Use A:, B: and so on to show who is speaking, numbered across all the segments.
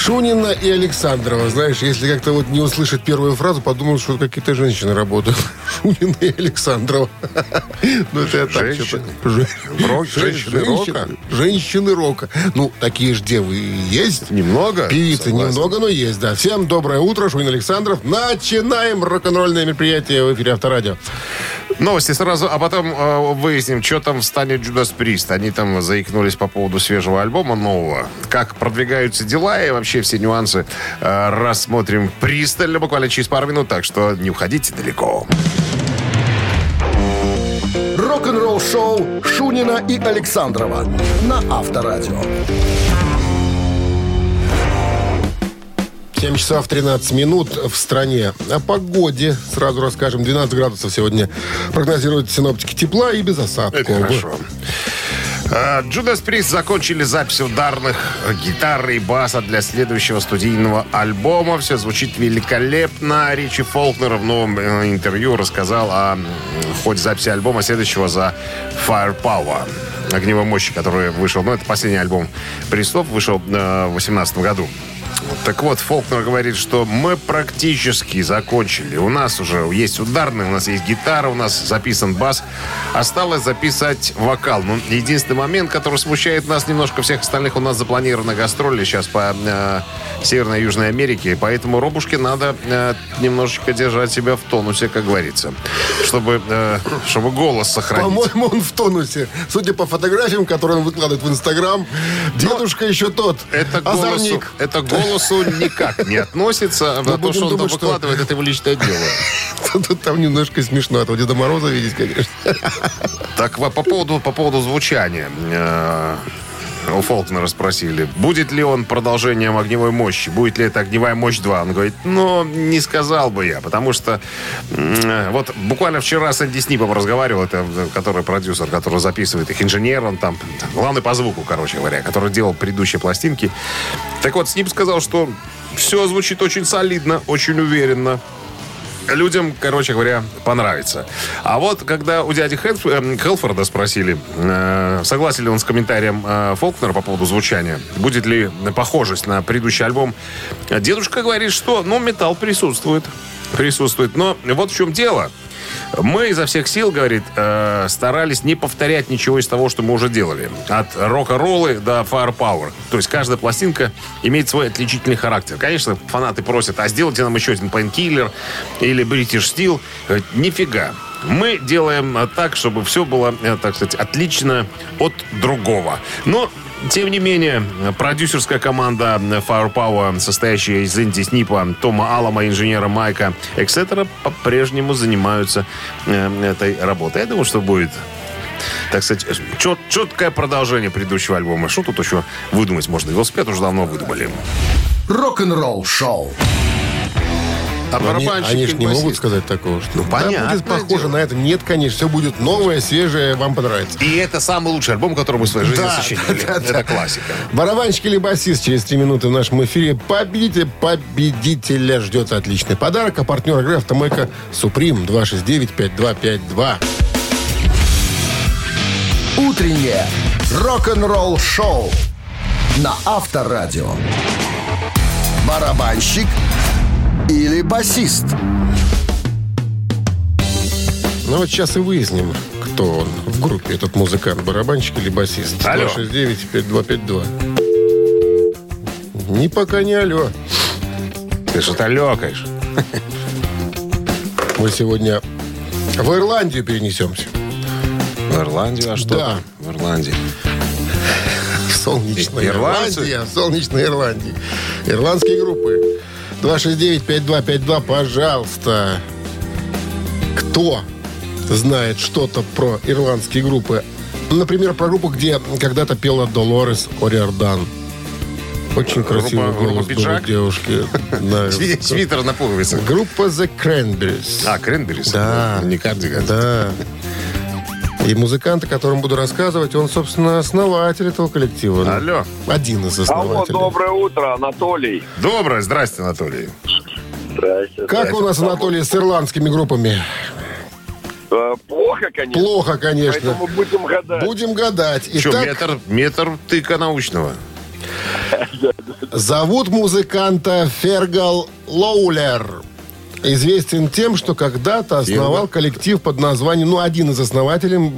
A: Шунина и Александрова. Знаешь, если как-то вот не услышать первую фразу, подумал, что какие-то женщины работают. Шунина и Александрова. Ну, это я так
B: Женщины?
A: что-то.
B: Рока?
A: Женщины рока. Ну, такие же девы есть.
B: Немного?
A: Певицы немного, но есть, да. Всем доброе утро, Шунин Александров. Начинаем рок-н-ролльное мероприятие в эфире Авторадио.
B: Новости сразу, а потом э, выясним, что там станет Judas Priest. Они там заикнулись по поводу свежего альбома нового. Как продвигаются дела и вообще все нюансы э, рассмотрим пристально буквально через пару минут. Так что не уходите далеко.
C: Рок-н-ролл-шоу Шунина и Александрова на Авторадио.
A: 7 часов 13 минут в стране. О погоде сразу расскажем. 12 градусов сегодня прогнозируют синоптики тепла и без осадков.
B: Это хорошо. Judas Priest закончили запись ударных гитары и баса для следующего студийного альбома. Все звучит великолепно. Ричи Фолкнер в новом э, интервью рассказал о ходе записи альбома следующего за Firepower. Огневой мощи, который вышел. Ну, это последний альбом Пристов, вышел э, в 2018 году. Так вот, Фолкнер говорит, что мы практически закончили. У нас уже есть ударный, у нас есть гитара, у нас записан бас. Осталось записать вокал. Ну, единственный момент, который смущает нас немножко всех остальных, у нас запланированы гастроли сейчас по э, Северной и Южной Америке. Поэтому Робушке надо э, немножечко держать себя в тонусе, как говорится. Чтобы, э, чтобы голос сохранить.
A: По-моему, он в тонусе. Судя по фотографиям, которые он выкладывает в Инстаграм, дедушка еще тот.
B: Это
A: озорник.
B: это голосу никак не относится. А то,
A: будем
B: что он там выкладывает, это его личное дело.
A: Там немножко смешно. Этого Деда Мороза видеть, конечно.
B: Так, по поводу, по поводу звучания. У Фолкнера спросили, будет ли он продолжением огневой мощи, будет ли это огневая мощь 2. Он говорит, ну, не сказал бы я, потому что вот буквально вчера с Энди Снипом разговаривал, это э, который продюсер, который записывает их, инженер, он там, главный по звуку, короче говоря, который делал предыдущие пластинки. Так вот, Снип сказал, что все звучит очень солидно, очень уверенно людям, короче говоря, понравится. А вот когда у дяди Хелф- эм, Хелфорда спросили, э, согласен ли он с комментарием э, Фолкнера по поводу звучания, будет ли похожесть на предыдущий альбом, дедушка говорит, что, ну, металл присутствует. Присутствует. Но вот в чем дело. Мы изо всех сил, говорит, э, старались не повторять ничего из того, что мы уже делали. От рока-роллы до firepower. То есть каждая пластинка имеет свой отличительный характер. Конечно, фанаты просят, а сделайте нам еще один Painkiller или British Steel. Говорит, Нифига. Мы делаем э, так, чтобы все было, э, так сказать, отлично от другого. Но тем не менее, продюсерская команда Firepower, состоящая из Инди Снипа, Тома Алама, инженера Майка, etc., по-прежнему занимаются э, этой работой. Я думаю, что будет так сказать, чет- четкое продолжение предыдущего альбома. Что тут еще выдумать можно? Велосипед уже давно выдумали.
C: Рок-н-ролл-шоу.
B: А
A: Они,
B: барабанщик
A: они
B: и
A: же не могут сказать такого, что
B: Ну,
A: да,
B: понятное
A: будет похоже
B: дело.
A: на это. Нет, конечно, все будет новое, свежее, вам понравится.
B: И это самый лучший альбом, который мы в своей жизни
A: Да,
B: сочинили.
A: да, да,
B: это классика.
A: Барабанщик или басист через три минуты в нашем эфире. Победитель, победителя ждет отличный подарок. А партнер игры «Автомойка Суприм» 269-5252.
C: Утреннее рок-н-ролл-шоу на Авторадио. Барабанщик или басист?
A: Ну вот сейчас и выясним, кто он в группе, этот музыкант, барабанщик или басист.
B: Алло.
A: 269-5252. Ни пока не алло.
B: Ты что-то лекаешь.
A: Мы сегодня в Ирландию перенесемся.
B: В Ирландию? А что
A: Да.
B: в Ирландии?
A: В солнечной? Ирландии. В солнечной Ирландии. Ирландские группы. 269-5252, пожалуйста. Кто знает что-то про ирландские группы? Например, про группу, где когда-то пела Долорес Ориордан. Очень красивый
B: Группа- группа
A: голос был у
B: «Пиджак»?
A: девушки.
B: Свитер на пуговице.
A: Группа The Cranberries.
B: А, Кренберис?
A: Да.
B: Не кардиган.
A: Да. И музыкант, о котором буду рассказывать, он, собственно, основатель этого коллектива.
B: Алло.
A: Один из
D: Алло,
A: основателей.
D: доброе утро, Анатолий.
B: Доброе. Здрасте, Анатолий.
D: Здрасте.
A: Как
D: здрасте.
A: у нас, Анатолий, с ирландскими группами?
D: Э, Плохо, конечно.
A: Плохо, конечно.
D: Поэтому будем гадать.
A: Будем гадать.
B: Что,
A: Итак,
B: метр, метр тыка научного?
A: зовут музыканта Фергал Лоулер. Известен тем, что когда-то основал коллектив под названием, ну, один из основателей,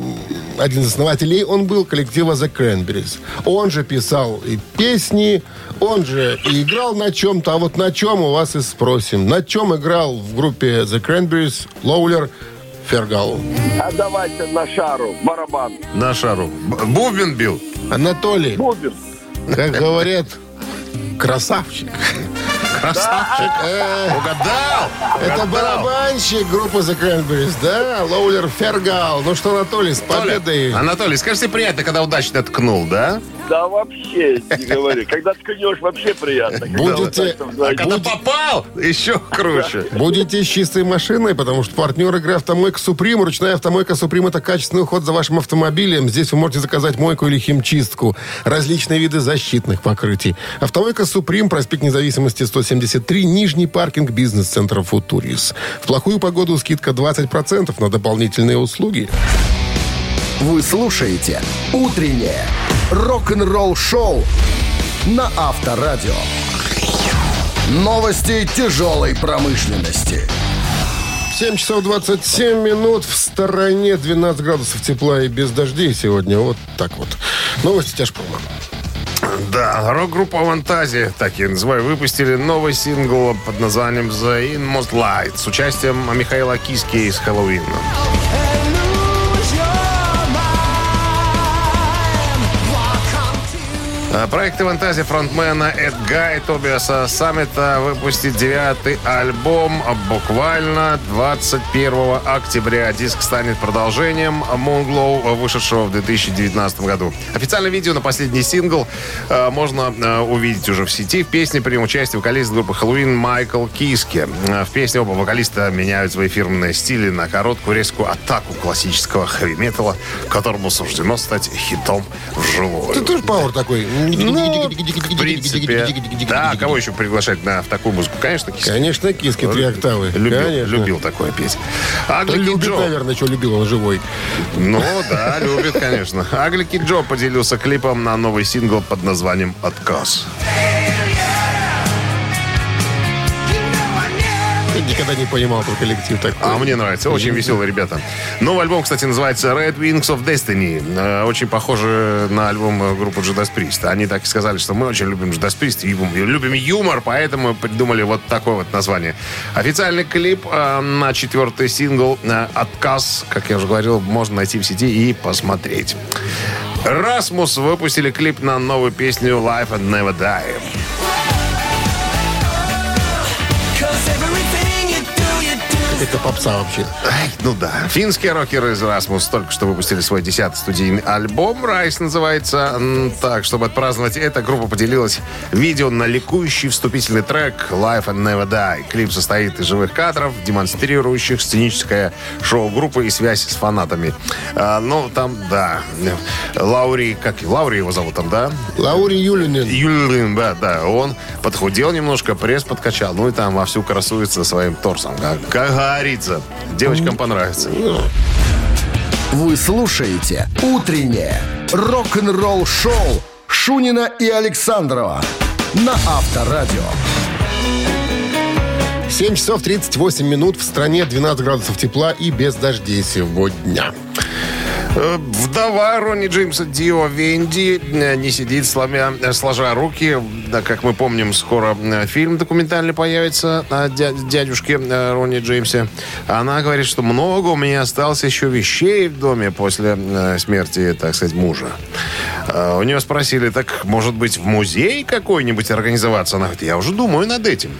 A: один из основателей он был коллектива The Cranberries. Он же писал и песни, он же и играл на чем-то, а вот на чем у вас и спросим. На чем играл в группе The Cranberries Лоулер Фергал?
D: А давайте на шару, барабан.
B: На шару. Бубен бил.
A: Анатолий,
D: Бубен.
A: как говорят, красавчик.
B: Красавчик.
A: Э,
B: Угадал.
A: Это барабанщик группы The Cranberries, да? Лоулер Фергал. Ну что, Анатолий, с победой.
B: Анатолий, скажите, приятно, когда удачно ткнул, да?
D: Да вообще, не говори. Когда ткнешь, вообще приятно. Когда
A: Будете-
D: знаете,
B: Когда попал, еще круче.
A: Будете с чистой машиной, потому что партнер игры «Автомойка Суприм». Ручная «Автомойка Суприм» — это качественный уход за вашим автомобилем. Здесь вы можете заказать мойку или химчистку. Различные виды защитных покрытий. «Автомойка Суприм», проспект Независимости, 173, Нижний паркинг бизнес-центра «Футурис». В плохую погоду скидка 20% на дополнительные услуги.
C: Вы слушаете «Утреннее рок-н-ролл-шоу» на Авторадио. Новости тяжелой промышленности.
A: 7 часов 27 минут. В стороне 12 градусов тепла и без дождей сегодня. Вот так вот. Новости тяжпрома.
B: Да, рок-группа «Фантазия», так я называю, выпустили новый сингл под названием «The Inmost Light» с участием Михаила Киски из «Хэллоуина». Проект «Фантазия» фронтмена Эд Гай Тобиаса Саммита выпустит девятый альбом буквально 21 октября. Диск станет продолжением Moonglow, вышедшего в 2019 году. Официальное видео на последний сингл э, можно э, увидеть уже в сети. В песне принял участие вокалист группы Хэллоуин Майкл Киски. В песне оба вокалиста меняют свои фирменные стили на короткую резкую атаку классического хэви-металла, которому суждено стать хитом вживую.
A: Ты тоже пауэр такой.
B: Ну, в принципе, да, кого еще приглашать на, в такую музыку? Конечно, Киски.
A: Конечно, киски три октавы.
B: Любил,
A: Конечно.
B: любил такое петь. Аглики
A: любит,
B: Джо.
A: наверное, что любил, он живой.
B: Ну да, любит, конечно. Аглики Джо поделился клипом на новый сингл под названием «Отказ».
A: Я никогда не понимал про коллектив такой.
B: А мне нравится. Очень веселые ребята. Новый альбом, кстати, называется Red Wings of Destiny. Э, Очень похоже на альбом э, группы Judas Priest. Они так и сказали, что мы очень любим Judas Priest, и любим- юмор, поэтому придумали вот такое вот название. Официальный клип э, на четвертый сингл «Отказ», как я уже говорил, можно найти в сети и посмотреть. Расмус выпустили клип на новую песню «Life and Never Die».
A: Это попса вообще.
B: Ай, ну да. Финские рокеры из Rasmus только что выпустили свой десятый студийный альбом. «Райс» называется. Так, чтобы отпраздновать это, группа поделилась видео на ликующий вступительный трек «Life and Never Die». Клип состоит из живых кадров, демонстрирующих сценическое шоу группы и связь с фанатами. А, ну, там, да. Лаури, как Лаури его зовут там, да?
A: Лаури Юлинин.
B: Юлин, да, да. Он подхудел немножко, пресс подкачал. Ну и там вовсю красуется своим торсом. Как, как говорится. Девочкам понравится.
C: Вы слушаете «Утреннее рок-н-ролл-шоу» Шунина и Александрова на Авторадио.
A: 7 часов 38 минут. В стране 12 градусов тепла и без дождей сегодня.
B: Э, Вдова Ронни Джеймса Дио Венди э, не сидит, сломя, э, сложа руки. Да, как мы помним, скоро фильм документальный появится о дя- дядюшке Ронни Джеймсе. Она говорит, что много у меня осталось еще вещей в доме после смерти, так сказать, мужа. У нее спросили, так, может быть, в музей какой-нибудь организоваться? Она говорит, я уже думаю над этим.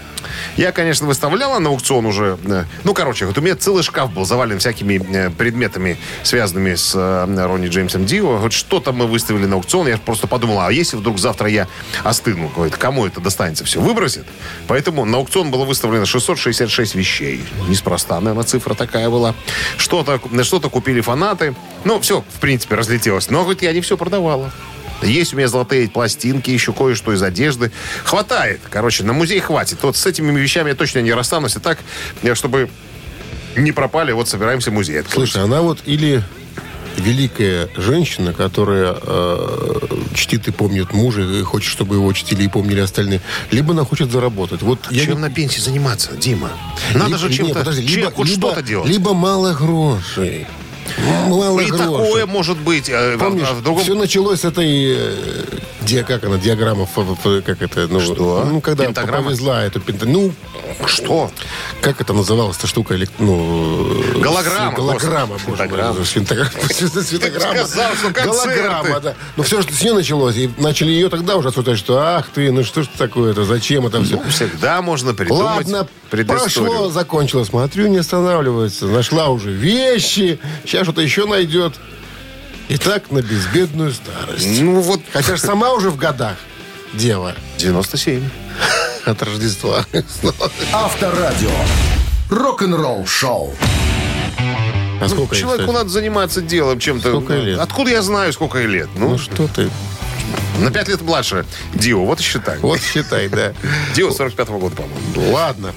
B: Я, конечно, выставляла на аукцион уже. э, Ну, короче, вот у меня целый шкаф был завален всякими э, предметами, связанными с э, Ронни Джеймсом Дио. Вот что-то мы выставили на аукцион. Я просто подумала, а если вдруг завтра я остыну? Кому это достанется? Все, выбросит. Поэтому на аукцион было выставлено 666 вещей. Неспроста, наверное, цифра такая была. Что-то что купили фанаты. Ну, все, в принципе, разлетелось. Но, говорит, я не все продавала. Есть у меня золотые пластинки, еще кое-что из одежды. Хватает. Короче, на музей хватит. Вот с этими вещами я точно не расстанусь. И так, э, чтобы не пропали, вот собираемся музей открыть.
A: Слушай, она вот или великая женщина, которая э, чтит и помнит мужа и хочет, чтобы его чтили и помнили остальные, либо она хочет заработать. Вот я
B: Чем
A: не-
B: на пенсии заниматься, Дима? Надо
A: либо-
B: же чем-то,
A: подожди,
B: чем-
A: либо,
B: хоть
A: либо-
B: что-то делать.
A: Либо мало грошей. Мало
B: и
A: грошей.
B: такое может быть. э,
A: Помнишь,
B: а другом-
A: все началось с этой, э, ди- как она, диаграмма, как это, ну,
B: Что?
A: ну, когда
B: Пентаграмма?
A: повезла эту пента, ну,
B: Что?
A: как это называлась эта штука, элек- ну,
B: Голограмма,
A: голограмма, боже мой, светограмма,
B: сказал, что.
A: Голограмма, да. Ну, все, что с нее началось, и начали ее тогда уже осуждать, что, ах ты, ну что ж такое-то, зачем это все?
B: Ну, всегда можно придумать
A: Ладно, прошло, закончилось. Смотрю, не останавливается. Нашла уже вещи. Сейчас что-то еще найдет. И так на безбедную старость.
B: Ну вот,
A: Хотя же сама уже в годах дева
B: 97.
A: от Рождества.
C: Авторадио. Рок-н-ролл шоу.
A: А сколько ей,
B: Человеку
A: кстати?
B: надо заниматься делом чем-то.
A: Сколько лет?
B: Откуда я знаю, сколько лет? Ну,
A: Ну что ты?
B: На 5 лет младше Дио, вот и считай.
A: Вот считай, да.
B: Дио 45-го года, по-моему.
A: Ладно.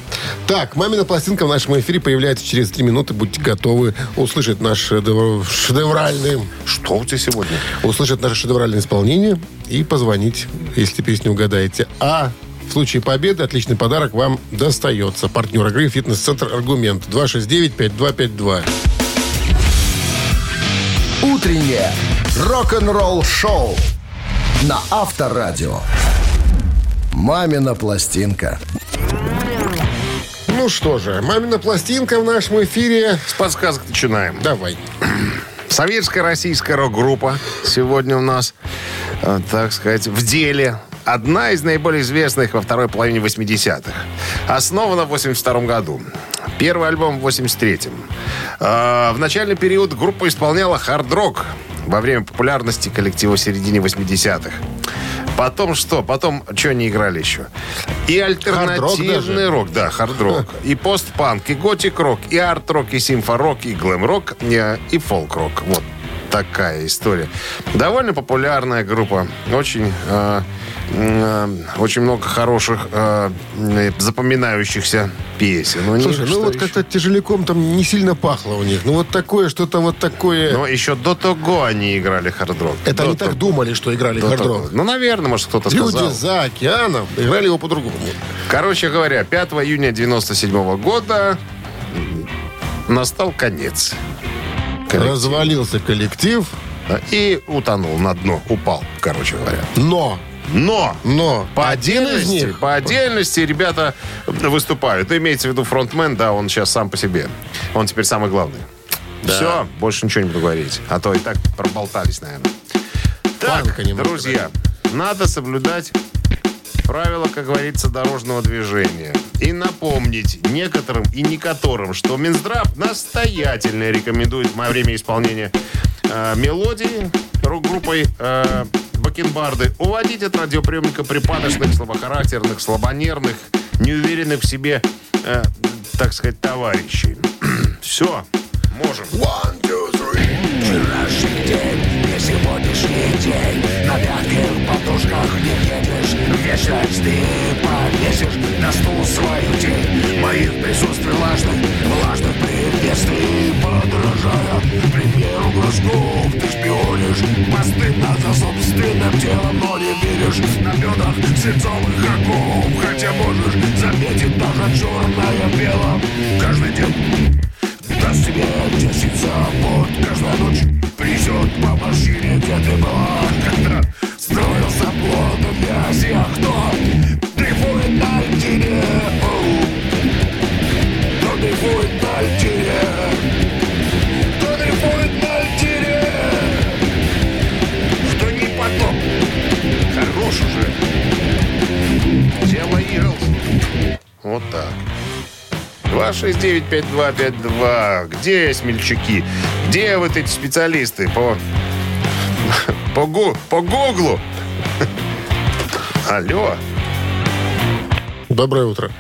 A: Так, «Мамина пластинка» в нашем эфире появляется через три минуты. Будьте готовы услышать наш шедевр- шедевральный
B: Что у тебя сегодня?
A: услышать наше шедевральное исполнение и позвонить, если песню угадаете. А в случае победы отличный подарок вам достается. Партнер игры «Фитнес-центр Аргумент» 269-5252.
C: Утреннее рок-н-ролл шоу на Авторадио. Мамина пластинка.
A: Ну что же, «Мамина пластинка» в нашем эфире.
B: С подсказок начинаем.
A: Давай.
B: Советская российская рок-группа сегодня у нас, э, так сказать, в деле. Одна из наиболее известных во второй половине 80-х. Основана в 82 году. Первый альбом в 83-м. Э, В начальный период группа исполняла хард-рок во время популярности коллектива в середине 80-х. Потом что? Потом что они играли еще? И альтернативный рок, да, хард-рок. И постпанк, и готик-рок, и арт-рок, и симфорок, и глэм-рок, и, и фолк-рок. Вот такая история. Довольно популярная группа. Очень, э, очень много хороших э, э, запоминающихся песен. У них
A: Слушай, ну вот
B: еще?
A: как-то тяжеляком там не сильно пахло у них. Ну вот такое, что-то вот такое...
B: Но еще до того они играли хард-рок.
A: Это
B: До
A: они так думали, что играли
B: До
A: хард-рок.
B: того. Ну, наверное, может, кто-то
A: Люди
B: сказал.
A: за океаном играли его по-другому.
B: Короче говоря, 5 июня 97 года настал конец. Коллектив.
A: Развалился коллектив,
B: И утонул на дно, упал, короче говоря.
A: но,
B: Но
A: но
B: по
A: один из
B: отдельности,
A: них
B: по отдельности ребята выступают. Имеется в виду фронтмен, да, он сейчас сам по себе. Он теперь самый главный. Все, больше ничего не буду говорить. А то и так проболтались, наверное. Так, друзья, надо соблюдать правила, как говорится, дорожного движения. И напомнить некоторым и не которым, что Минздрав настоятельно рекомендует во время исполнения э, мелодии рок-группой э, Бакенбарды уводить от радиоприемника припадочных, слабохарактерных, слабонервных, неуверенных в себе, э, так сказать, товарищей. Все, можем.
C: One, two, three.
E: Сегодняшний день На мягких подушках не едешь Вечность ты повесишь на стул свою тень Моих присутствий влажных, влажных приветствий Подражая примеру глазков Ты шпионишь постыдно за собственным телом Но не веришь на бедах свинцовых оков Хотя можешь заметить даже черное бело Каждый день Даст тебе десять забот Каждая ночь придет по морщине, где ты была Когда строился плотом вязи А кто дрейфует на льдине. Кто дрейфует на льдине Кто дрейфует на льдине Кто не потоп
B: Хорош уже. Тело Иглс. Вот так. 269-5252. Где смельчаки? Где вот эти специалисты по... По, гу... по гуглу? Алло.
A: Доброе утро.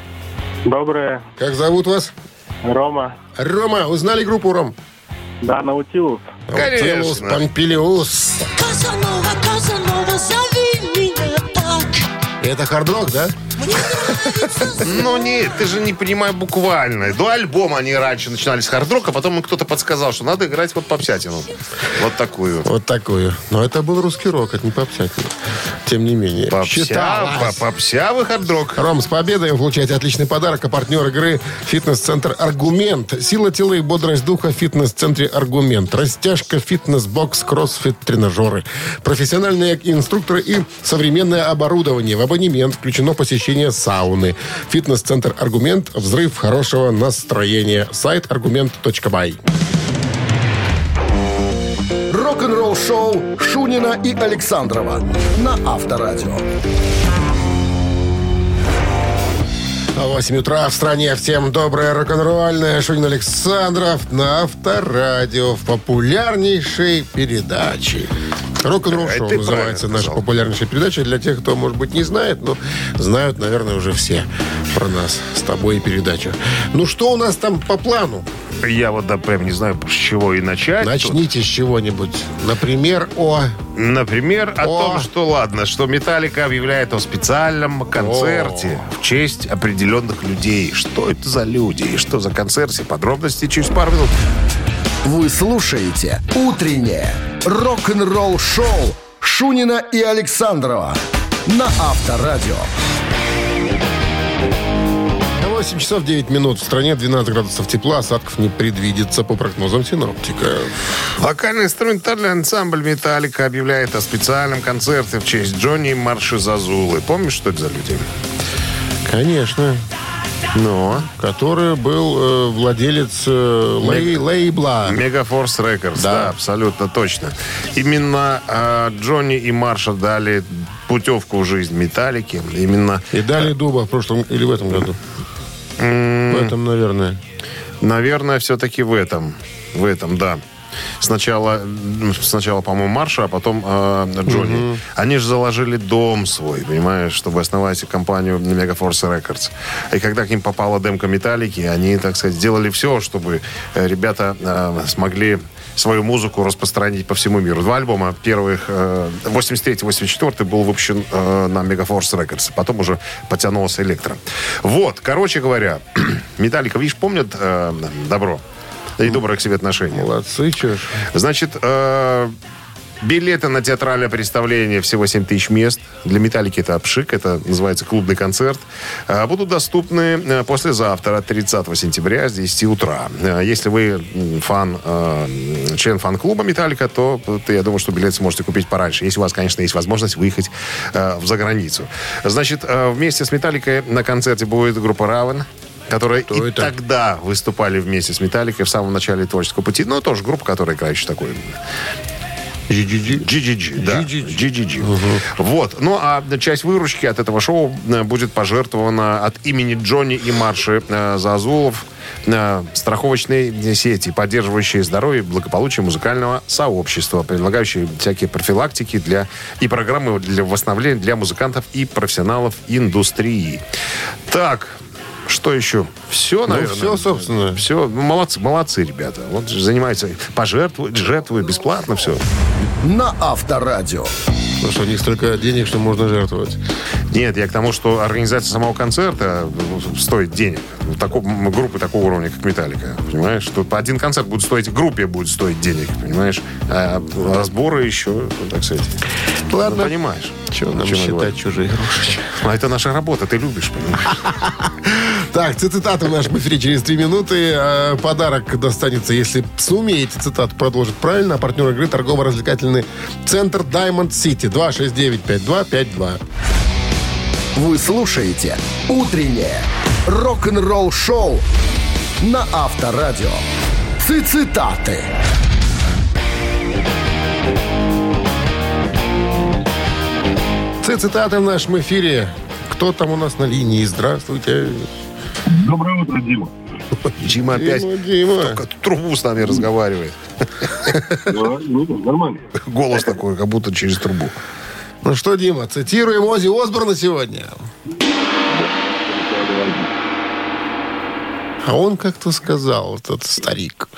F: Доброе.
A: Как зовут вас?
F: Рома.
A: Рома. Узнали группу Ром?
F: Да, Наутилус.
B: Конечно.
A: Наутилус, Помпилиус.
G: Казанова, Казанова,
A: Это хард-рок, да?
B: Ну, нет, ты же не понимаешь буквально. До альбома они раньше начинали с хард-рока, потом им кто-то подсказал, что надо играть вот попсятину. Вот такую.
A: Вот такую. Но это был русский рок, это не попсятина. Тем не менее.
B: Попся, попсявый хард-рок.
A: Ром, с победой вы получаете отличный подарок. А партнер игры «Фитнес-центр Аргумент». Сила тела и бодрость духа в фитнес-центре Аргумент. Растяжка, фитнес-бокс, кроссфит, тренажеры. Профессиональные инструкторы и современное оборудование. В абонемент включено посещение сауны. Фитнес-центр Аргумент. Взрыв хорошего настроения. Сайт аргумент.бай.
C: Рок-н-ролл шоу Шунина и Александрова на Авторадио.
A: 8 утра в стране. Всем доброе рок-н-ролльное. Шунин Александров на Авторадио в популярнейшей передаче. Рок-н-ролл шоу называется наша
B: сказал.
A: популярнейшая передача. Для тех, кто, может быть, не знает, но знают, наверное, уже все про нас с тобой и передачу. Ну, что у нас там по плану?
B: Я вот да, прям не знаю, с чего и начать.
A: Начните с чего-нибудь. Например, о...
B: Тут, Например, о,
A: О.
B: том, что ладно, что Металлика объявляет о специальном концерте в честь определенных людей. Что это за люди и что за концерт? Все подробности через пару минут.
C: Вы слушаете «Утреннее рок-н-ролл-шоу» Шунина и Александрова на Авторадио.
A: 8 часов 9 минут. В стране 12 градусов тепла. Осадков не предвидится по прогнозам синоптика.
B: Вокально-инструментальный ансамбль «Металлика» объявляет о специальном концерте в честь Джонни Марши Зазулы. Помнишь, что это за люди?
A: Конечно.
B: Ну,
A: который был э, владелец э, лей- лейбла.
B: Мегафорс Рекордс, да.
A: Да.
B: абсолютно точно. Именно э, Джонни и Марша дали путевку в жизнь Металлики. Именно,
A: И дали дуба в прошлом или в этом году. В этом, наверное.
B: наверное, все-таки в этом. В этом, да. Сначала, сначала по-моему, Марша, а потом э, Джонни. Они же заложили дом свой, понимаешь, чтобы основать компанию Megaforce Records. И когда к ним попала демка Металлики, они, так сказать, сделали все, чтобы э, ребята э, смогли свою музыку распространить по всему миру. Два альбома. Первых, э, 83-84 был выпущен э, на Megaforce Records. Потом уже потянулся электро. Вот, короче говоря, Металлика, видишь, помнят э, добро и доброе к себе отношение.
A: Молодцы, ж.
B: Значит, э, билеты на театральное представление всего 7 тысяч мест. Для «Металлики» это обшик, это называется клубный концерт. Э, будут доступны э, послезавтра, 30 сентября, с 10 утра. Э, если вы фан, член фан-клуба «Металлика», то, то я думаю, что билет сможете купить пораньше. Если у вас, конечно, есть возможность выехать в заграницу. Значит, вместе с «Металликой» на концерте будет группа «Равен», которая и
A: это?
B: тогда выступали вместе с Металликой в самом начале творческого пути. Ну, тоже группа, которая играет еще такой
A: GGG.
B: GGG, да. GGG. Вот. Ну, а часть выручки от этого шоу э, будет пожертвована от имени Джонни и Марши э, Зазулов э, страховочной сети, поддерживающей здоровье и благополучие музыкального сообщества, предлагающие всякие профилактики для, и программы для восстановления для музыкантов и профессионалов индустрии. Так, что еще? Все, наверное.
A: всё, собственно.
B: Все. молодцы, молодцы, ребята. Вот занимаются, пожертвуют, жертвуют бесплатно все.
C: На Авторадио.
A: Потому что у них столько денег, что можно жертвовать.
B: Нет, я к тому, что организация самого концерта ну, стоит денег. Ну, тако- м, группы такого уровня, как Металлика. Понимаешь? Что один концерт будет стоить, группе будет стоить денег, понимаешь? А разборы еще, ну, так сказать.
A: Ладно.
B: Ну, понимаешь.
A: Чего нам
B: о чем я говорю?
A: считать чужие игрушечки?
B: А это наша работа, ты любишь, понимаешь?
A: Так, цитаты в нашем эфире через три минуты. Э, Подарок достанется, если сумеете цитату продолжить правильно. А партнер игры торгово-развлекательный центр Diamond City 269-5252.
C: Вы слушаете «Утреннее рок-н-ролл-шоу» на Авторадио. Цитаты.
A: Цитаты в нашем эфире. Кто там у нас на линии? Здравствуйте.
D: Доброе утро, Дима.
B: Дима опять
A: Дима, Дима.
B: только трубу с нами разговаривает.
D: Ну, нормально.
B: Голос такой, как будто через трубу.
A: Ну что, Дима, цитируем Ози Осборна сегодня. А он как-то сказал, этот старик.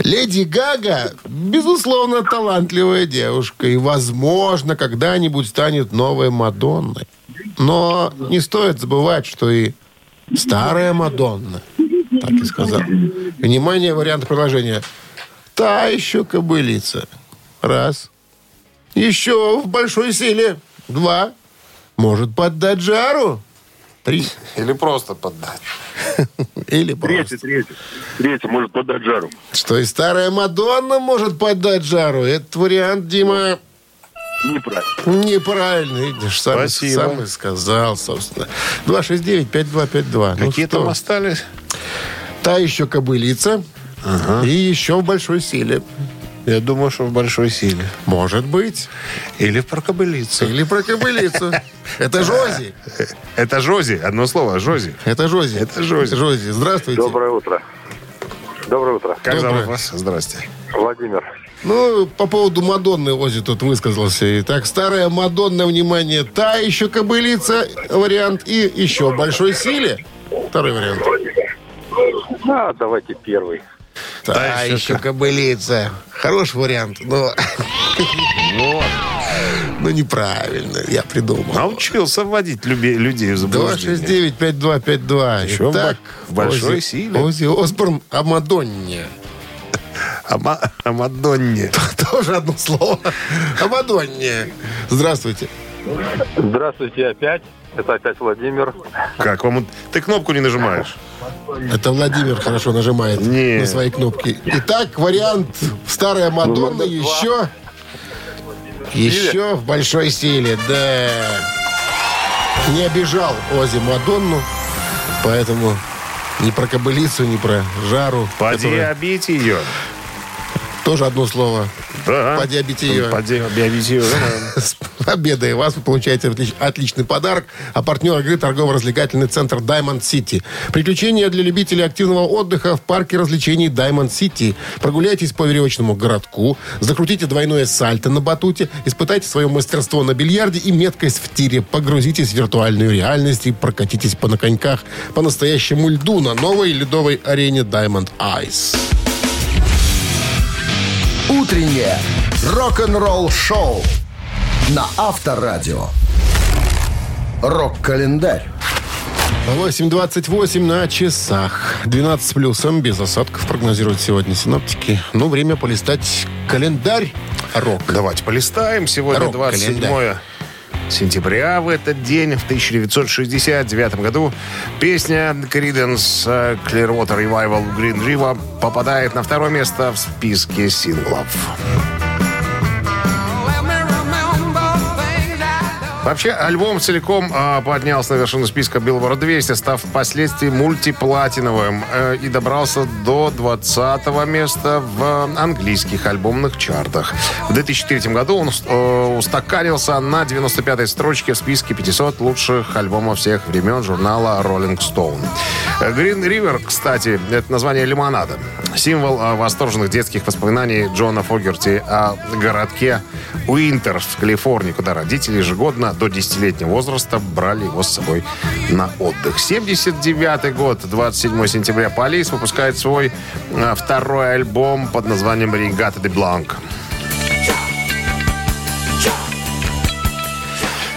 A: Леди Гага, безусловно, талантливая девушка. И, возможно, когда-нибудь станет новой Мадонной. Но не стоит забывать, что и старая Мадонна, так и сказал. Внимание, вариант продолжения. Та еще кобылица. Раз. Еще в большой силе. Два. Может поддать жару. Три.
B: Или просто поддать.
A: Или
D: Третий,
A: просто.
D: третий. Третий может подать жару.
A: Что и старая Мадонна может поддать жару. Этот вариант, Дима,
D: Неправильно.
A: неправильно. Видишь, сам,
B: Спасибо.
A: сам и сказал, собственно. 269-5252. Ну
B: Какие
A: что,
B: там остались?
A: Та еще кобылица. И еще в большой силе.
B: Я думаю, что в большой силе.
A: Может быть.
B: Или про кобылицу.
A: Или про кобылицу. Это Жози.
B: Это Жози. Одно слово. Жози.
A: Это Жози.
B: Это Жози.
A: Жози. Здравствуйте.
D: Доброе утро. Доброе утро.
B: Как
A: Доброе.
B: зовут вас? Здрасте.
D: Владимир.
A: Ну, по поводу Мадонны Ози тут высказался. Итак, старая Мадонна, внимание, та еще кобылица, вариант, и еще в большой силе. Второй вариант.
D: А, давайте первый.
A: Та,
B: Та еще
A: еще кобылица. Хороший вариант, но... Ну, неправильно, я придумал.
B: Научился вводить люби- людей в заблуждение.
A: 269-5252.
B: Еще
A: Итак,
B: в большой
A: Оззи-
B: силе.
A: Оззи Осборн о Мадонне.
B: А, Ма- а Мадонне.
A: Тоже одно слово. О Мадонне. Здравствуйте.
D: Здравствуйте опять. Это опять Владимир.
B: Как вам? Ты кнопку не нажимаешь?
A: Это Владимир хорошо нажимает
B: Не.
A: на свои кнопки. Итак, вариант старая Мадонна
D: два.
A: еще... Еще в большой силе, да. Не обижал Ози Мадонну, поэтому ни про кобылицу, ни про жару.
B: Поди
A: которая-
B: обить ее.
A: Тоже одно слово.
B: Да.
A: Поди обить ее.
B: Поди обить ее. да.
A: С победой вас вы получаете отлич- отличный подарок. А партнер игры торгово-развлекательный центр Diamond City. Приключения для любителей активного отдыха в парке развлечений Diamond City. Прогуляйтесь по веревочному городку, закрутите двойное сальто на батуте, испытайте свое мастерство на бильярде и меткость в тире. Погрузитесь в виртуальную реальность и прокатитесь по на по настоящему льду на новой ледовой арене Diamond Ice.
C: Утреннее рок-н-ролл-шоу на Авторадио. Рок-календарь.
A: 8.28 на часах. 12 с плюсом, без осадков прогнозируют сегодня синоптики. Ну, время полистать календарь рок.
B: Давайте полистаем. Сегодня
A: Рок-календарь.
B: 27 сентября. В этот день, в 1969 году, песня Creedence Clearwater Revival Green River попадает на второе место в списке синглов. Вообще, альбом целиком а, поднялся на вершину списка Billboard 200, став впоследствии мультиплатиновым э, и добрался до 20 места в английских альбомных чартах. В 2003 году он э, устаканился на 95-й строчке в списке 500 лучших альбомов всех времен журнала Rolling Stone. Green River, кстати, это название лимонада. Символ э, восторженных детских воспоминаний Джона Фогерти о городке Уинтер в Калифорнии, куда родители ежегодно до 10-летнего возраста брали его с собой на отдых. 79 год, 27 сентября, Полис выпускает свой э, второй альбом под названием «Регата де Бланк».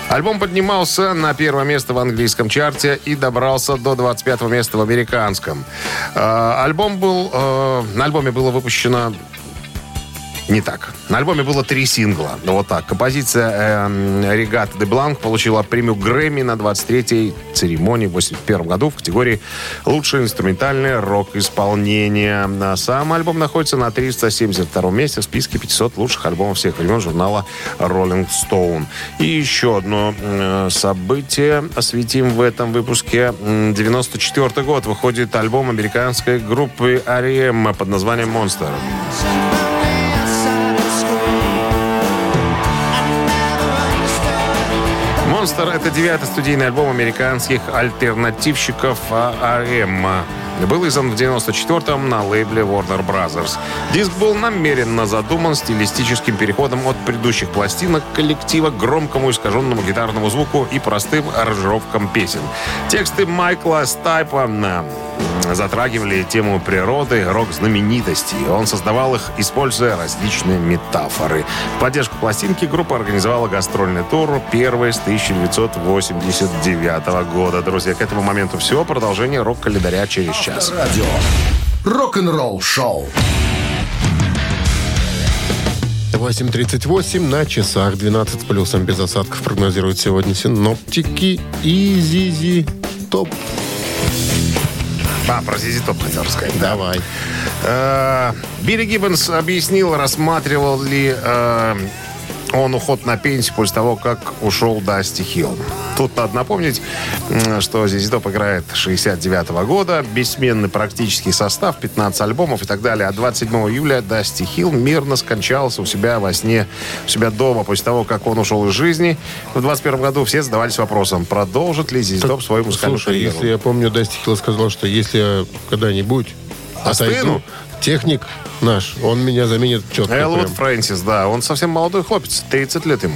B: Альбом поднимался на первое место в английском чарте и добрался до 25 места в американском. Э, Альбом был... э, На альбоме было выпущено не так. На альбоме было три сингла. Ну, Вот так. Композиция «Регата де Бланк» получила премию Грэмми на 23-й церемонии в 81 году в категории «Лучшее инструментальное рок-исполнение». Сам альбом находится на 372 месте в списке 500 лучших альбомов всех времен журнала Rolling Stone. И еще одно э, событие осветим в этом выпуске. М, 94 год выходит альбом американской группы R.E.M. под названием «Monster». «Монстр» — это девятый студийный альбом американских альтернативщиков АРМ. Был издан в 94-м на лейбле Warner Brothers. Диск был намеренно задуман стилистическим переходом от предыдущих пластинок коллектива к громкому искаженному гитарному звуку и простым аранжировкам песен. Тексты Майкла Стайпа на затрагивали тему природы, рок-знаменитостей. Он создавал их, используя различные метафоры. В поддержку пластинки группа организовала гастрольный тур первый с 1989 года. Друзья, к этому моменту все. Продолжение рок-календаря через час.
C: Радио. Рок-н-ролл шоу.
A: 8.38 на часах. 12 с плюсом без осадков прогнозируют сегодня синоптики. И Зизи Топ.
B: А, про Зизи Топ хотел рассказать.
A: Давай.
B: Э, Билли Гиббонс объяснил, рассматривал ли э, он уход на пенсию после того, как ушел Дасти Хилл. Тут надо напомнить, что Зизи Топ играет 69 года, бессменный практический состав, 15 альбомов и так далее. А 27 июля Дасти Хилл мирно скончался у себя во сне, у себя дома после того, как он ушел из жизни. В 21 году все задавались вопросом, продолжит ли Зизи Топ свою музыкальную
A: Слушай,
B: карьеру.
A: если я помню, Дасти Хилл сказал, что если когда-нибудь
B: Остыну?
A: отойду, техник наш, он меня заменит четко.
B: Элвуд. Фрэнсис, да, он совсем молодой хлопец, 30 лет ему.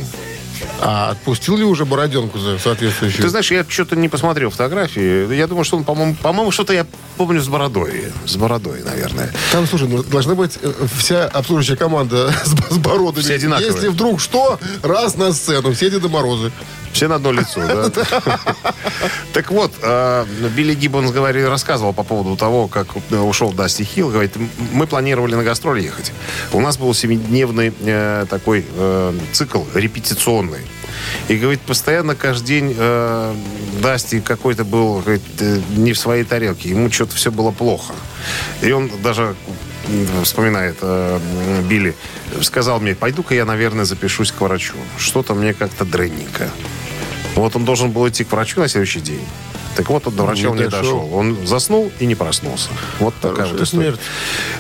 A: А отпустил ли уже бороденку за соответствующую?
B: Ты знаешь, я что-то не посмотрел фотографии. Я думаю, что он, по-моему, по-моему, что-то я помню с бородой. С бородой, наверное.
A: Там, слушай, ну, должна быть э, вся обслуживающая команда с, с бородами.
B: Все одинаковые.
A: Если вдруг что, раз на сцену, все Деды Морозы.
B: Все на одно лицо, да? Так вот, э, Билли Гиббонс говорил, рассказывал по поводу того, как э, ушел Дасти Хилл. Говорит, «М- мы планировали на гастроли ехать. У нас был семидневный э, такой э, цикл репетиционный. И, говорит, постоянно каждый день э, Дасти какой-то был говорит, не в своей тарелке. Ему что-то все было плохо. И он даже вспоминает э, Билли, сказал мне, пойду-ка я, наверное, запишусь к врачу. Что-то мне как-то дренненько. Вот он должен был идти к врачу на следующий день. Так вот, он до врача
A: Не
B: не
A: дошел.
B: дошел. Он заснул и не проснулся. Вот такая
A: Хорошая
B: вот история.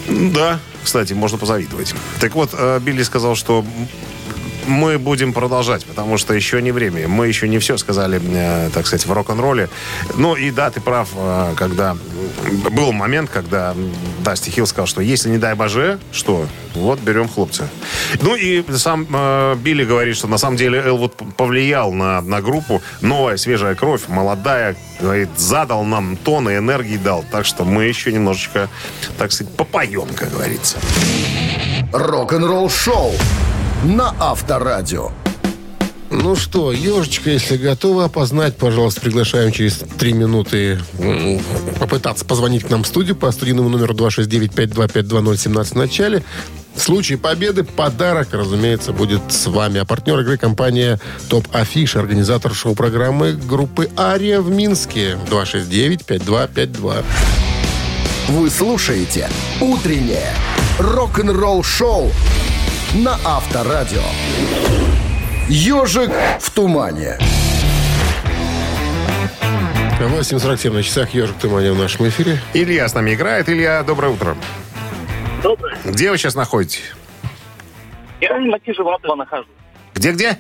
A: смерть.
B: Да, кстати, можно позавидовать. Так вот, э, Билли сказал, что мы будем продолжать, потому что еще не время. Мы еще не все сказали, э, так сказать, в рок-н-ролле. Ну и да, ты прав, э, когда был момент, когда Дасти Хилл сказал, что если не дай боже, что, вот берем хлопца. Ну и сам э, Билли говорит, что на самом деле Элвуд повлиял на, на группу. Новая, свежая кровь, молодая, говорит, задал нам тон и энергии дал. Так что мы еще немножечко, так сказать, попоем, как говорится.
C: Рок-н-ролл шоу на Авторадио.
A: Ну что, ежечка, если готова опознать, пожалуйста, приглашаем через три минуты попытаться позвонить к нам в студию по студийному номеру 269-525-2017 в начале. В случае победы подарок, разумеется, будет с вами. А партнер игры компания Топ Афиш, организатор шоу-программы группы Ария в Минске. 269-5252.
C: Вы слушаете «Утреннее рок-н-ролл шоу» на Авторадио. «Ежик в тумане».
A: 8.47 на часах «Ежик Тумане» в нашем эфире.
B: Илья с нами играет. Илья, доброе утро.
D: Доброе.
B: Где вы сейчас находитесь?
D: Я на Кижеватова нахожусь.
B: Где-где?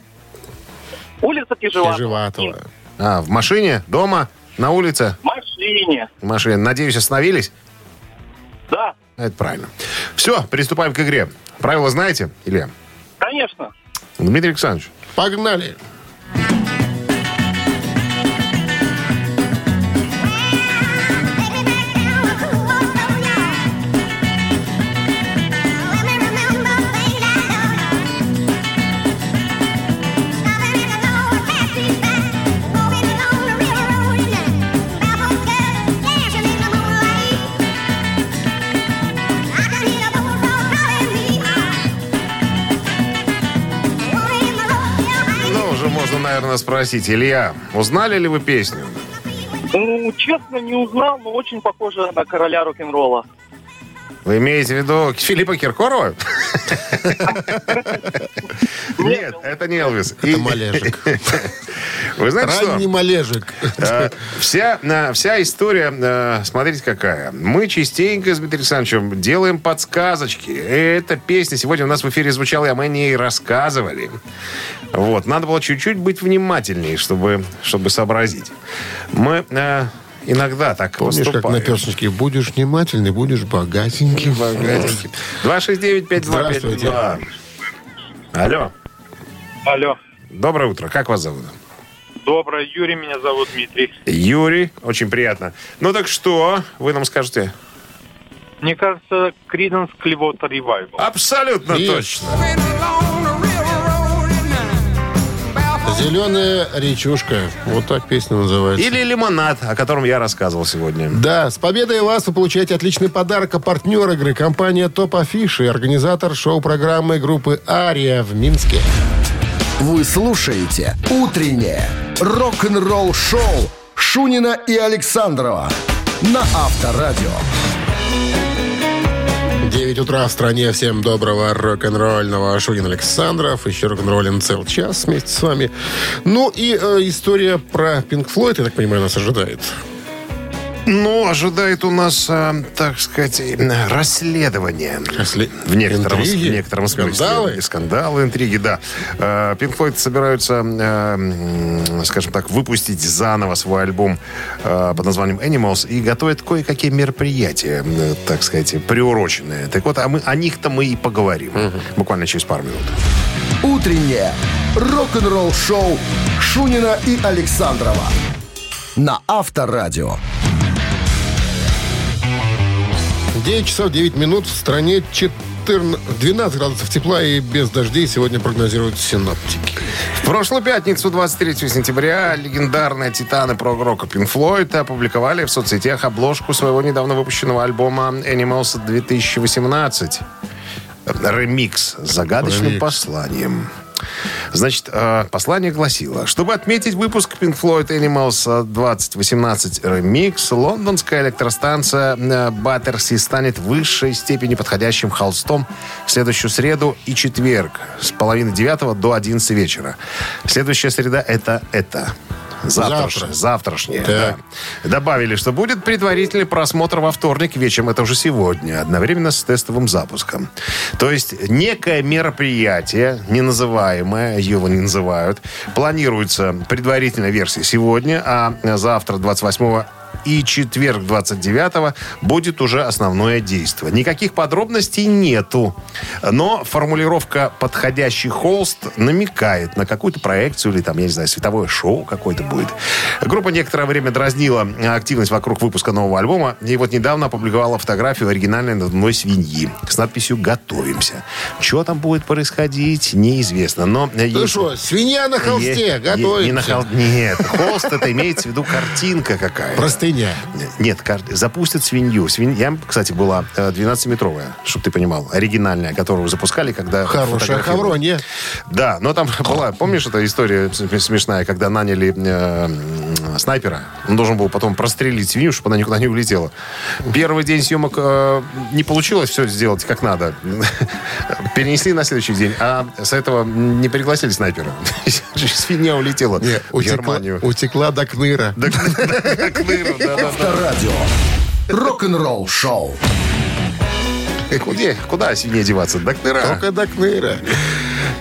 D: Улица Кижеватова.
A: Живатова.
B: А, в машине? Дома? На улице?
D: В машине.
B: В машине. Надеюсь, остановились?
D: Да,
B: Это правильно. Все, приступаем к игре. Правила знаете, Илья?
D: конечно.
B: Дмитрий Александрович.
A: Погнали!
B: Ну, наверное, спросить. Илья, узнали ли вы песню?
D: Ну, честно, не узнал, но очень похоже на короля рок-н-ролла.
B: Вы имеете в виду Филиппа Киркорова? Нет, это не Элвис.
A: Это Малежик.
B: Вы знаете что?
A: Ранний Малежик.
B: Э, Вся, вся история, э, смотрите какая. Мы частенько с Дмитрием Александровичем делаем подсказочки. Эта песня сегодня у нас в эфире звучала, и мы о ней рассказывали. Вот. Надо было чуть-чуть быть внимательнее, чтобы, чтобы сообразить. Мы э, иногда так
A: Помнишь, как
B: поступаем.
A: на персточке будешь внимательный, будешь богатенький.
B: 269-5252. Алло.
D: Алло.
B: Доброе утро. Как вас зовут?
F: Доброе. Юрий меня зовут, Дмитрий.
B: Юрий, очень приятно. Ну так что, вы нам скажете?
F: Мне кажется, Creedence Clearwater Revival.
B: Абсолютно
A: И-
B: точно.
A: Зеленая речушка. Вот так песня называется.
B: Или лимонад, о котором я рассказывал сегодня.
A: Да, с победой вас вы получаете отличный подарок. А партнер игры компания Топ Афиши, организатор шоу-программы группы Ария в Минске.
C: Вы слушаете «Утреннее рок-н-ролл-шоу» Шунина и Александрова на Авторадио.
A: 9 утра в стране. Всем доброго рок-н-ролльного. Шунин Александров. Еще рок-н-роллин цел час вместе с вами. Ну и э, история про Пинк Флойд, я так понимаю, нас ожидает.
B: Ну, ожидает у нас, э, так сказать, э, расследование.
A: Если
B: В некотором,
A: интриги,
B: в некотором смысле.
A: скандалы.
B: Скандалы, интриги, да. Пинк Флойд собираются, э, м, скажем так, выпустить заново свой альбом под названием Animals и готовят кое-какие мероприятия, так сказать, приуроченные. Так вот, а мы, о них-то мы и поговорим. Буквально через пару минут.
C: «Утреннее рок-н-ролл-шоу» Шунина и Александрова на Авторадио.
A: 9 часов 9 минут в стране 14, 12 градусов тепла и без дождей сегодня прогнозируют синоптики.
B: В прошлую пятницу, 23 сентября, легендарные титаны прог-рока Pink Floyd опубликовали в соцсетях обложку своего недавно выпущенного альбома Animals 2018. Ремикс с загадочным
A: Ремикс.
B: посланием. Значит, э, послание гласило, чтобы отметить выпуск Pink Floyd Animals 2018 Remix, лондонская электростанция э, Баттерси станет в высшей степени подходящим холстом в следующую среду и четверг с половины девятого до 11 вечера. Следующая среда это это. Завтраш-
A: Завтра.
B: Завтрашняя.
A: Так.
B: да. Добавили, что будет предварительный просмотр во вторник вечером, это уже сегодня, одновременно с тестовым запуском. То есть некое мероприятие, не называемое, его не называют, планируется предварительная версия сегодня, а завтра, 28 и четверг 29 будет уже основное действие. Никаких подробностей нету. Но формулировка «подходящий холст» намекает на какую-то проекцию или там, я не знаю, световое шоу какое-то будет. Группа некоторое время дразнила активность вокруг выпуска нового альбома. И вот недавно опубликовала фотографию оригинальной надувной свиньи с надписью «Готовимся». Что там будет происходить, неизвестно. Но
A: Ну
B: есть-
A: что, свинья на холсте, готовимся.
B: не на хол- Нет, холст это имеется в виду картинка какая-то.
A: Простыня.
B: Нет, каждый- запустят свинью. Свинья, кстати, была э, 12-метровая, чтобы ты понимал. Оригинальная, которую запускали, когда...
A: Хорошая хавронья.
B: Да, но там была, помнишь, эта история см- смешная, когда наняли э, снайпера. Он должен был потом прострелить свинью, чтобы она никуда не улетела. Первый день съемок э, не получилось все сделать как надо. Перенесли на следующий день, а с этого не пригласили снайпера. Свинья улетела
A: Не,
B: в
A: утекла,
B: Германию.
A: утекла до Кныра.
B: Да, к Ныру, да-да-да.
C: Авторадио. Рок-н-ролл-шоу.
B: Э, Куда, куда свинье деваться? До Кныра.
A: Только до Кныра.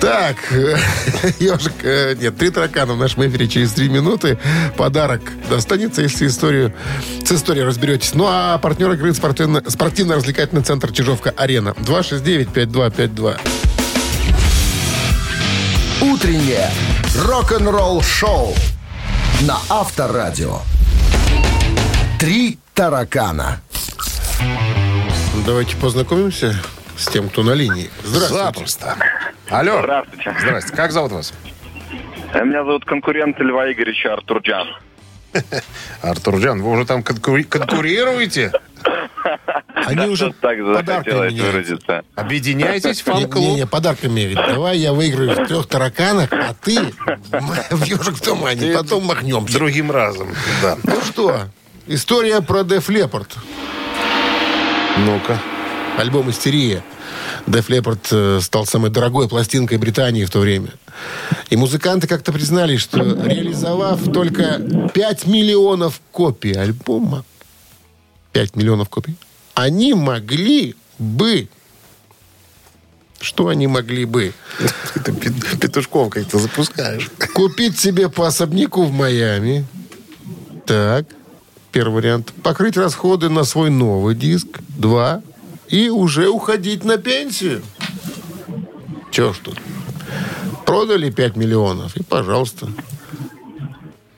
A: Так, ежик, э, нет, три таракана в нашем эфире через три минуты. Подарок достанется, если историю, с историей разберетесь. Ну, а партнер игры спортивно- спортивно-развлекательный центр Чижовка-Арена. 269-5252.
C: Утреннее рок-н-ролл-шоу на Авторадио. Три таракана.
A: Давайте познакомимся с тем, кто на линии. Здравствуйте.
B: Запросто. Алло.
F: Здравствуйте.
B: Здрасте. Как зовут вас?
F: Э, Меня зовут конкурент Льва Игоревича Артур Джан.
B: Артур Джан, вы уже там конкури- конкурируете?
A: Они уже подарками
F: выразиться.
B: Объединяйтесь в
A: Не, не,
B: фан-клуб.
A: не, подарками ведь. Давай я выиграю в трех тараканах, а ты в ежик в тумане. Потом махнемся.
B: Другим разом. Да.
A: Ну что, история про Деф Леппорт.
B: Ну-ка.
A: Альбом «Истерия». Деф Леппорт э, стал самой дорогой пластинкой Британии в то время. И музыканты как-то признались, что реализовав только 5 миллионов копий альбома, 5 миллионов копий, они могли бы... Что они могли бы?
B: Ты пе- петушков как-то запускаешь.
A: Купить себе по особняку в Майами. Так, первый вариант. Покрыть расходы на свой новый диск. Два. И уже уходить на пенсию. Че ж тут? Продали 5 миллионов, и пожалуйста.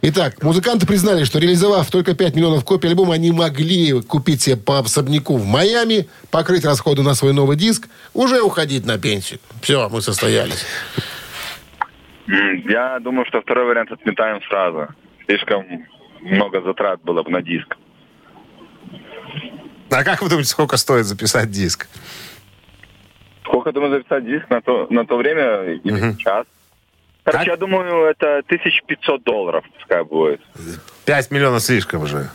A: Итак, музыканты признали, что реализовав только 5 миллионов копий альбома, они могли купить себе по особняку в Майами, покрыть расходы на свой новый диск, уже уходить на пенсию. Все, мы состоялись.
F: Я думаю, что второй вариант отметаем сразу. Слишком много затрат было бы на диск.
B: А как вы думаете, сколько стоит записать диск?
F: Сколько, думаю, записать диск на то, на то время или сейчас? Короче,
B: Как?
F: я думаю, это 1500 долларов пускай будет.
B: 5 миллионов слишком же.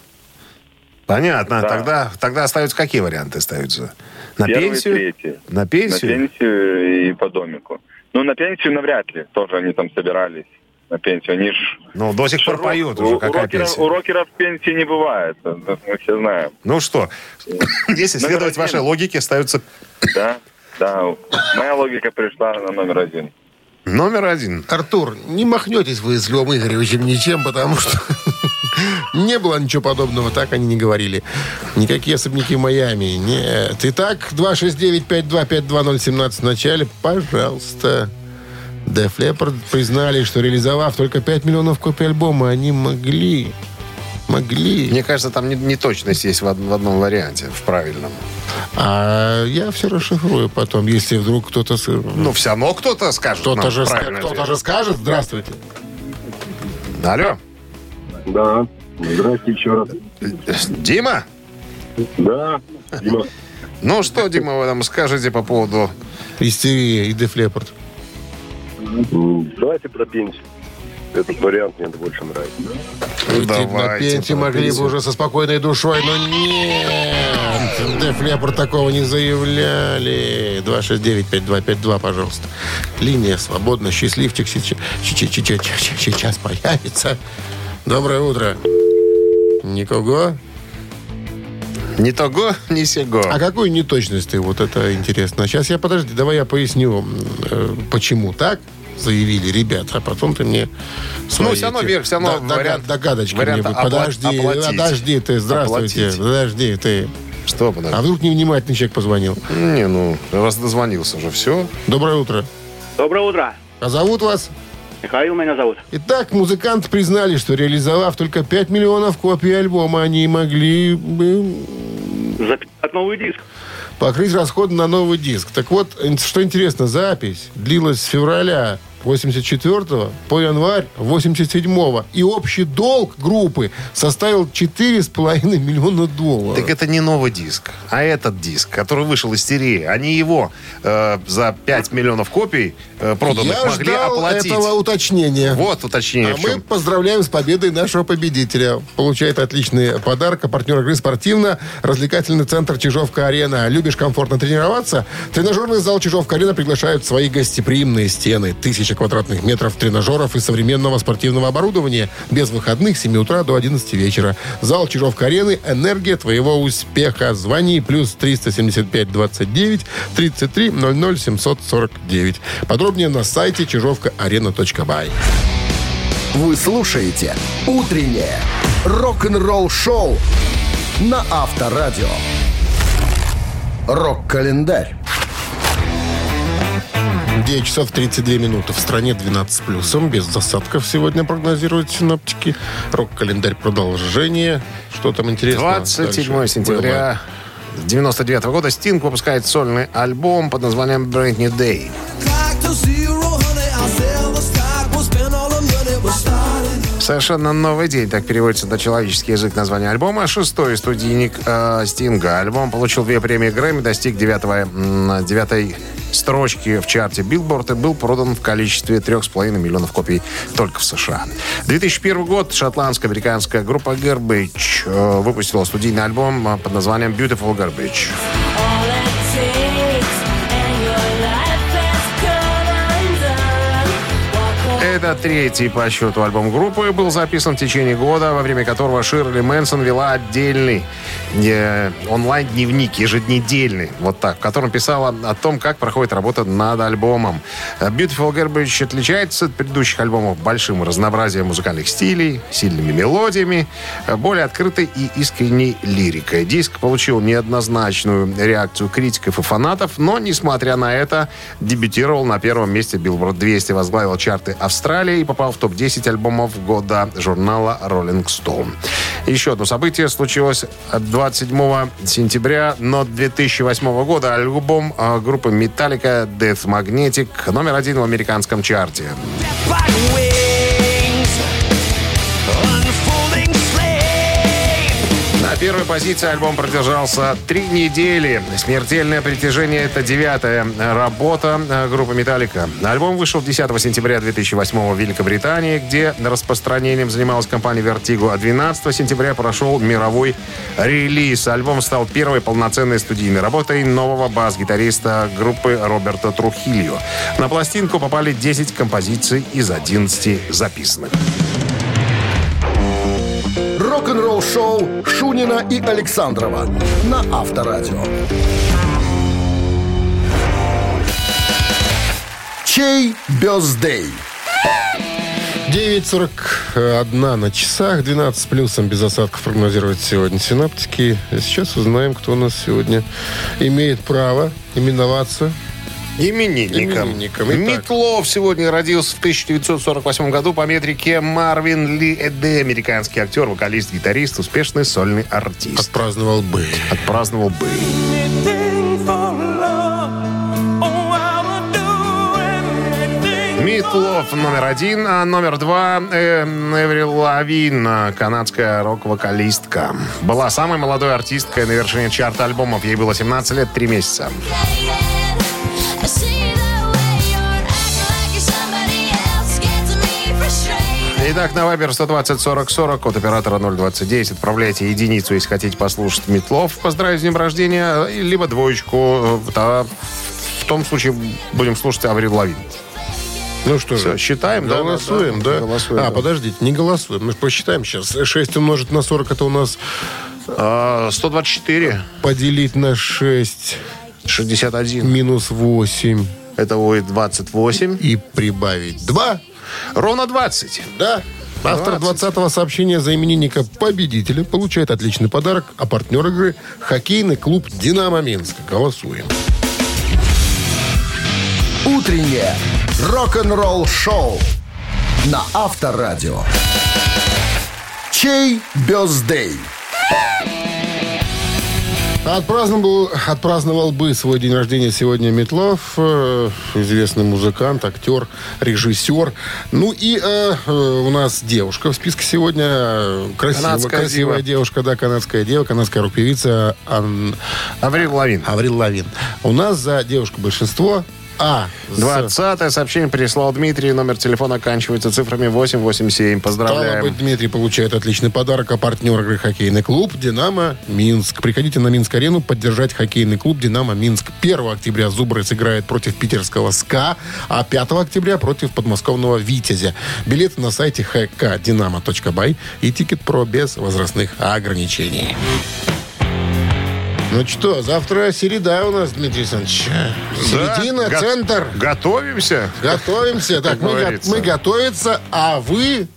B: Понятно.
F: Да.
B: Тогда, тогда остаются какие варианты остаются? На
F: Первый,
B: пенсию?
F: третий.
B: На
F: На
B: пенсию?
F: пенсию и по домику. Ну, на пенсию навряд ли. Тоже они там собирались на пенсию. Они ж...
B: Ну, до сих пор
F: Рок-
B: поют уже.
F: у
B: Какая
F: рокеров,
B: пенсия?
F: у рокеров пенсии не бывает. Это мы все знаем.
B: Ну что, если
F: Номер
B: следовать вашей логике, остаются
F: Да? Да. Моя логика пришла на номер один.
B: номер один.
A: Артур, не махнетесь вы с Львом Игоревичем ничем, потому что не было ничего подобного, так они не говорили. Никакие особняки в Майами, нет. Итак, 269-5252017 в начале, пожалуйста. Def Leppard признали, что реализовав только 5 миллионов копий альбома, они могли, могли.
B: Мне кажется, там не- неточность есть в, од- в одном варианте, в правильном.
A: А я все расшифрую потом, если вдруг кто-то... с-
B: Ну, все равно кто-то скажет
A: Кто-то же, кто-то же скажет, здравствуйте.
B: Алло,
G: Да. Здравствуйте еще раз.
B: Дима?
G: Да. Дима.
B: Ну что, Дима, вы нам скажете по поводу...
A: Истерия и.
G: М, Давайте про пенсию. Этот вариант мне больше нравится.
A: На
B: Давайте
A: пенсию
B: про
A: могли бы уже со спокойной душой, но нет. Деф такого не заявляли. 269-5252, пожалуйста. Линия свободна. Счастливчик сейчас, появится. Доброе утро. Никого?
B: Ни того, ни сего.
A: А какую неточность ты? Вот это интересно. Сейчас я, подожди, давай я поясню, э, почему так заявили ребята, а потом ты мне свои
B: Ну, всё равно,
A: эти
B: Вер, всё равно
A: дог-
B: вариант-
A: догадочки
B: вариант
A: мне. Подожди,
B: оплатить.
A: подожди ты, здравствуйте,
B: Оплатить.
A: подожди ты.
B: Что, подожди?
A: А вдруг невнимательный человек позвонил?
B: Не, ну, раз дозвонился уже, все.
A: Доброе утро.
H: Доброе утро.
A: А зовут вас?
H: Михаил меня зовут.
A: Итак, музыканты признали, что реализовав только 5 миллионов копий альбома, они могли бы
H: Записать новый диск.
A: покрыть расходы на новый диск. Так вот, что интересно, запись длилась с февраля 84 по январь 87 И общий долг группы составил 4,5 миллиона долларов.
B: Так это не новый диск, а этот диск, который вышел из стереи. Они его э, за 5 миллионов копий проданных
A: Я
B: могли
A: ждал
B: оплатить.
A: этого уточнения.
B: Вот уточнение
A: А мы поздравляем с победой нашего победителя. Получает отличный подарок. А партнер игры спортивно-развлекательный центр Чижовка-Арена. Любишь комфортно тренироваться? Тренажерный зал Чижовка-Арена приглашает в свои гостеприимные стены. Тысяча квадратных метров тренажеров и современного спортивного оборудования. Без выходных с 7 утра до 11 вечера. Зал Чижовка-Арены. Энергия твоего успеха. Звони плюс 375 29 33 00 749. Подробнее на сайте чижовкаарена.бай.
C: Вы слушаете «Утреннее рок-н-ролл-шоу» на Авторадио. Рок-календарь.
A: 9 часов 32 минуты. В стране 12 с плюсом. Без засадков сегодня прогнозируют синоптики. Рок-календарь продолжение. Что там интересного?
B: 27
A: дальше?
B: сентября 99 года Стинг выпускает сольный альбом под названием Brand New Day. Совершенно новый день, так переводится на человеческий язык название альбома. Шестой студийник э, Стинга. Альбом получил две премии Грэмми, достиг девятого, девятой строчки в чарте Билборд и был продан в количестве 3,5 миллионов копий только в США. 2001 год шотландско-американская группа Garbage э, выпустила студийный альбом э, под названием Beautiful Garbage. Это третий по счету альбом группы. Был записан в течение года, во время которого Ширли Мэнсон вела отдельный э, онлайн-дневник, еженедельный, вот так, в котором писала о том, как проходит работа над альбомом. Э, Beautiful Garbage отличается от предыдущих альбомов большим разнообразием музыкальных стилей, сильными мелодиями, э, более открытой и искренней лирикой. Диск получил неоднозначную реакцию критиков и фанатов, но, несмотря на это, дебютировал на первом месте Billboard 200, возглавил чарты Австралии, Австралии и попал в топ-10 альбомов года журнала Rolling Stone. Еще одно событие случилось 27 сентября, но 2008 года. Альбом э, группы Metallica Death Magnetic номер один в американском чарте. Первой позиции альбом продержался три недели. «Смертельное притяжение» — это девятая работа э, группы «Металлика». Альбом вышел 10 сентября 2008 в Великобритании, где распространением занималась компания Vertigo, а 12 сентября прошел мировой релиз. Альбом стал первой полноценной студийной работой нового бас-гитариста группы Роберта Трухильо. На пластинку попали 10 композиций из 11 записанных.
C: Рок-н-ролл шоу Шунина и Александрова на Авторадио. Чей бездей?
A: 9.41 на часах, 12 с плюсом без осадков прогнозируют сегодня синаптики. Сейчас узнаем, кто у нас сегодня имеет право именоваться
B: Именинником.
A: Именинником, итак.
B: Митлов сегодня родился в 1948 году по метрике Марвин Ли Эде, американский актер, вокалист, гитарист, успешный сольный артист.
A: отпраздновал бы.
B: Отпраздновал бы. Митлов номер один, а номер два э, Эври Лавин, канадская рок-вокалистка. Была самой молодой артисткой на вершине чарта альбомов. Ей было 17 лет, 3 месяца. Итак, на Вайбер 120 40 40 от оператора 029 отправляйте единицу, если хотите послушать Метлов. Поздравить с днем рождения, либо двоечку. да, в том случае будем слушать Аврил Лавин.
A: Ну что
B: Всё,
A: же,
B: считаем, да,
A: голосуем,
B: да,
A: да?
B: да, голосуем,
A: а,
B: да.
A: подождите, не голосуем. Мы же посчитаем сейчас. 6 умножить на 40, это у нас
B: А, 124,
A: поделить на 6
B: 61.
A: минус 8
B: Это будет 28.
A: и прибавить 2.
B: Ровно 20.
A: Да. Автор 20-го сообщения за именинника победителя получает отличный подарок, а партнер игры – хоккейный клуб «Динамо Минск». Голосуем.
C: Утреннее рок-н-ролл шоу на Авторадио. Чей бездей?
A: Отпраздновал, отпраздновал бы свой день рождения сегодня Метлов, э, известный музыкант, актер, режиссер. Ну и э, э, у нас девушка в списке сегодня. Красивая,
B: Канадская
A: красивая девушка, да, канадская дева, канадская рок-певица Ан-
B: Аврил Лавин.
A: Аврил Лавин. У нас за девушку большинство, а с-
B: 20 сообщение прислал Дмитрий. Номер телефона оканчивается цифрами 887.
A: Стало
B: Поздравляем.
A: быть, Дмитрий получает отличный подарок, а партнер игры хоккейный клуб «Динамо Минск». Приходите на Минск-арену поддержать хоккейный клуб «Динамо Минск». 1 октября «Зубры» сыграет против питерского «СКА», а 5 октября против подмосковного «Витязя». Билеты на сайте hkdinamo.by и тикет про без возрастных ограничений. Ну что, завтра середа у нас, Дмитрий Александрович. Середина,
B: Да, го-
A: центр.
B: Готовимся.
A: Готовимся. Так,
B: Как
A: мы, го- мы готовиться, а вы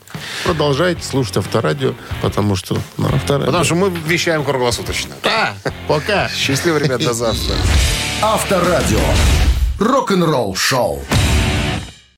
A: продолжайте слушать Авторадио, потому что на Авторадио...
B: Потому что мы вещаем круглосуточно.
A: Да, пока.
B: Счастливо, ребят, до завтра.
C: Авторадио. Рок-н-ролл шоу.